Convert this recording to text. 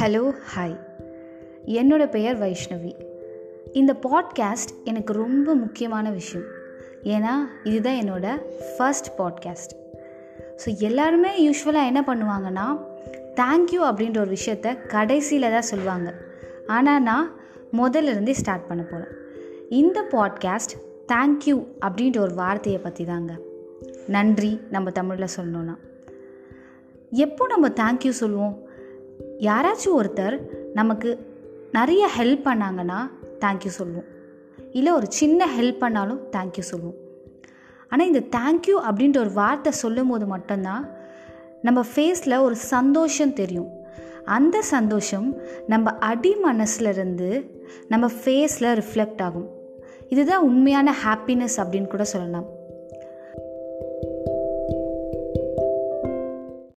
Hello hi என்னோட பெயர் வைஷ்ணவி. இந்த பாட்காஸ்ட் எனக்கு ரொம்ப முக்கியமான விஷயம். ஏன்னா இதுதான் என்னோட ஃபர்ஸ்ட் பாட்காஸ்ட் ஸோ எல்லாருமே யூஸ்வலாக என்ன பண்ணுவாங்கன்னா தேங்க்யூ அப்படின்ற ஒரு விஷயத்த கடைசியில் தான் சொல்லுவாங்க. ஆனால் நான் முதல்ல இருந்தே ஸ்டார்ட் பண்ண போகிறேன் இந்த பாட்காஸ்ட் தேங்க்யூ அப்படின்ற ஒரு வார்த்தையை பற்றி தாங்க நன்றி நம்ம தமிழில் சொல்லணுன்னா எப்போ நம்ம தேங்க்யூ சொல்லுவோம்? யாராச்சும் ஒருத்தர் நமக்கு நிறைய ஹெல்ப் பண்ணாங்கன்னா தேங்க்யூ சொல்லுவோம். இல்லை ஒரு சின்ன ஹெல்ப் பண்ணாலும் தேங்க்யூ சொல்லுவோம். ஆனால் இந்த தேங்க்யூ அப்படின்ற ஒரு வார்த்தை சொல்லும் போது மட்டும்தான் நம்ம ஃபேஸில் ஒரு சந்தோஷம் தெரியும். அந்த சந்தோஷம் நம்ம அடி மனசுலேருந்து நம்ம ஃபேஸில் ரிஃப்ளெக்ட் ஆகும். இதுதான் உண்மையான ஹாப்பினஸ் அப்படின்னு கூட சொல்லலாம்.